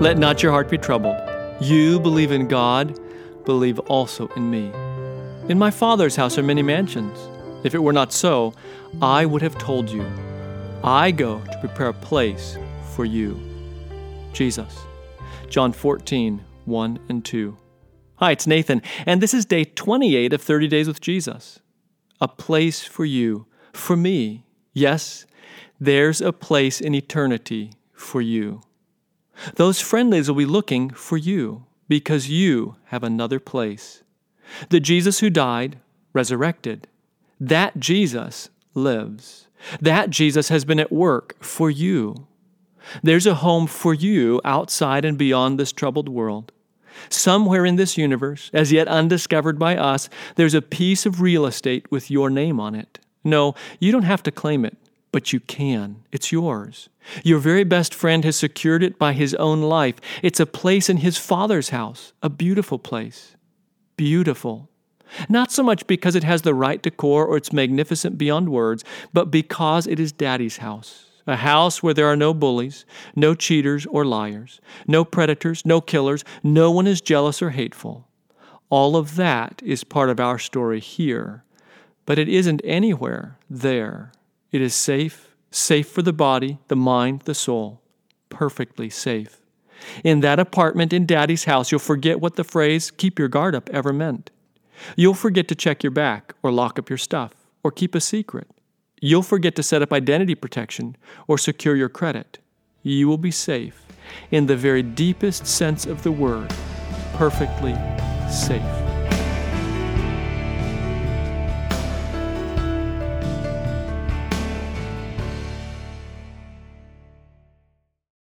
Let not your heart be troubled. You believe in God, believe also in me. In my Father's house are many mansions. If it were not so, I would have told you. I go to prepare a place for you. Jesus. John 14, 1 and 2. Hi, it's Nathan, and this is day 28 of 30 Days with Jesus. A place for you, for me. Yes, there's a place in eternity for you. Those friendlies will be looking for you because you have another place. The Jesus who died, resurrected, that Jesus lives. That Jesus has been at work for you. There's a home for you outside and beyond this troubled world. Somewhere in this universe, as yet undiscovered by us, there's a piece of real estate with your name on it. No, you don't have to claim it but you can. It's yours. Your very best friend has secured it by his own life. It's a place in his father's house, a beautiful place. Beautiful. Not so much because it has the right decor or it's magnificent beyond words, but because it is daddy's house. A house where there are no bullies, no cheaters or liars, no predators, no killers, no one is jealous or hateful. All of that is part of our story here, but it isn't anywhere there. It is safe, safe for the body, the mind, the soul. Perfectly safe. In that apartment in Daddy's house, you'll forget what the phrase, keep your guard up, ever meant. You'll forget to check your back, or lock up your stuff, or keep a secret. You'll forget to set up identity protection, or secure your credit. You will be safe, in the very deepest sense of the word, perfectly safe.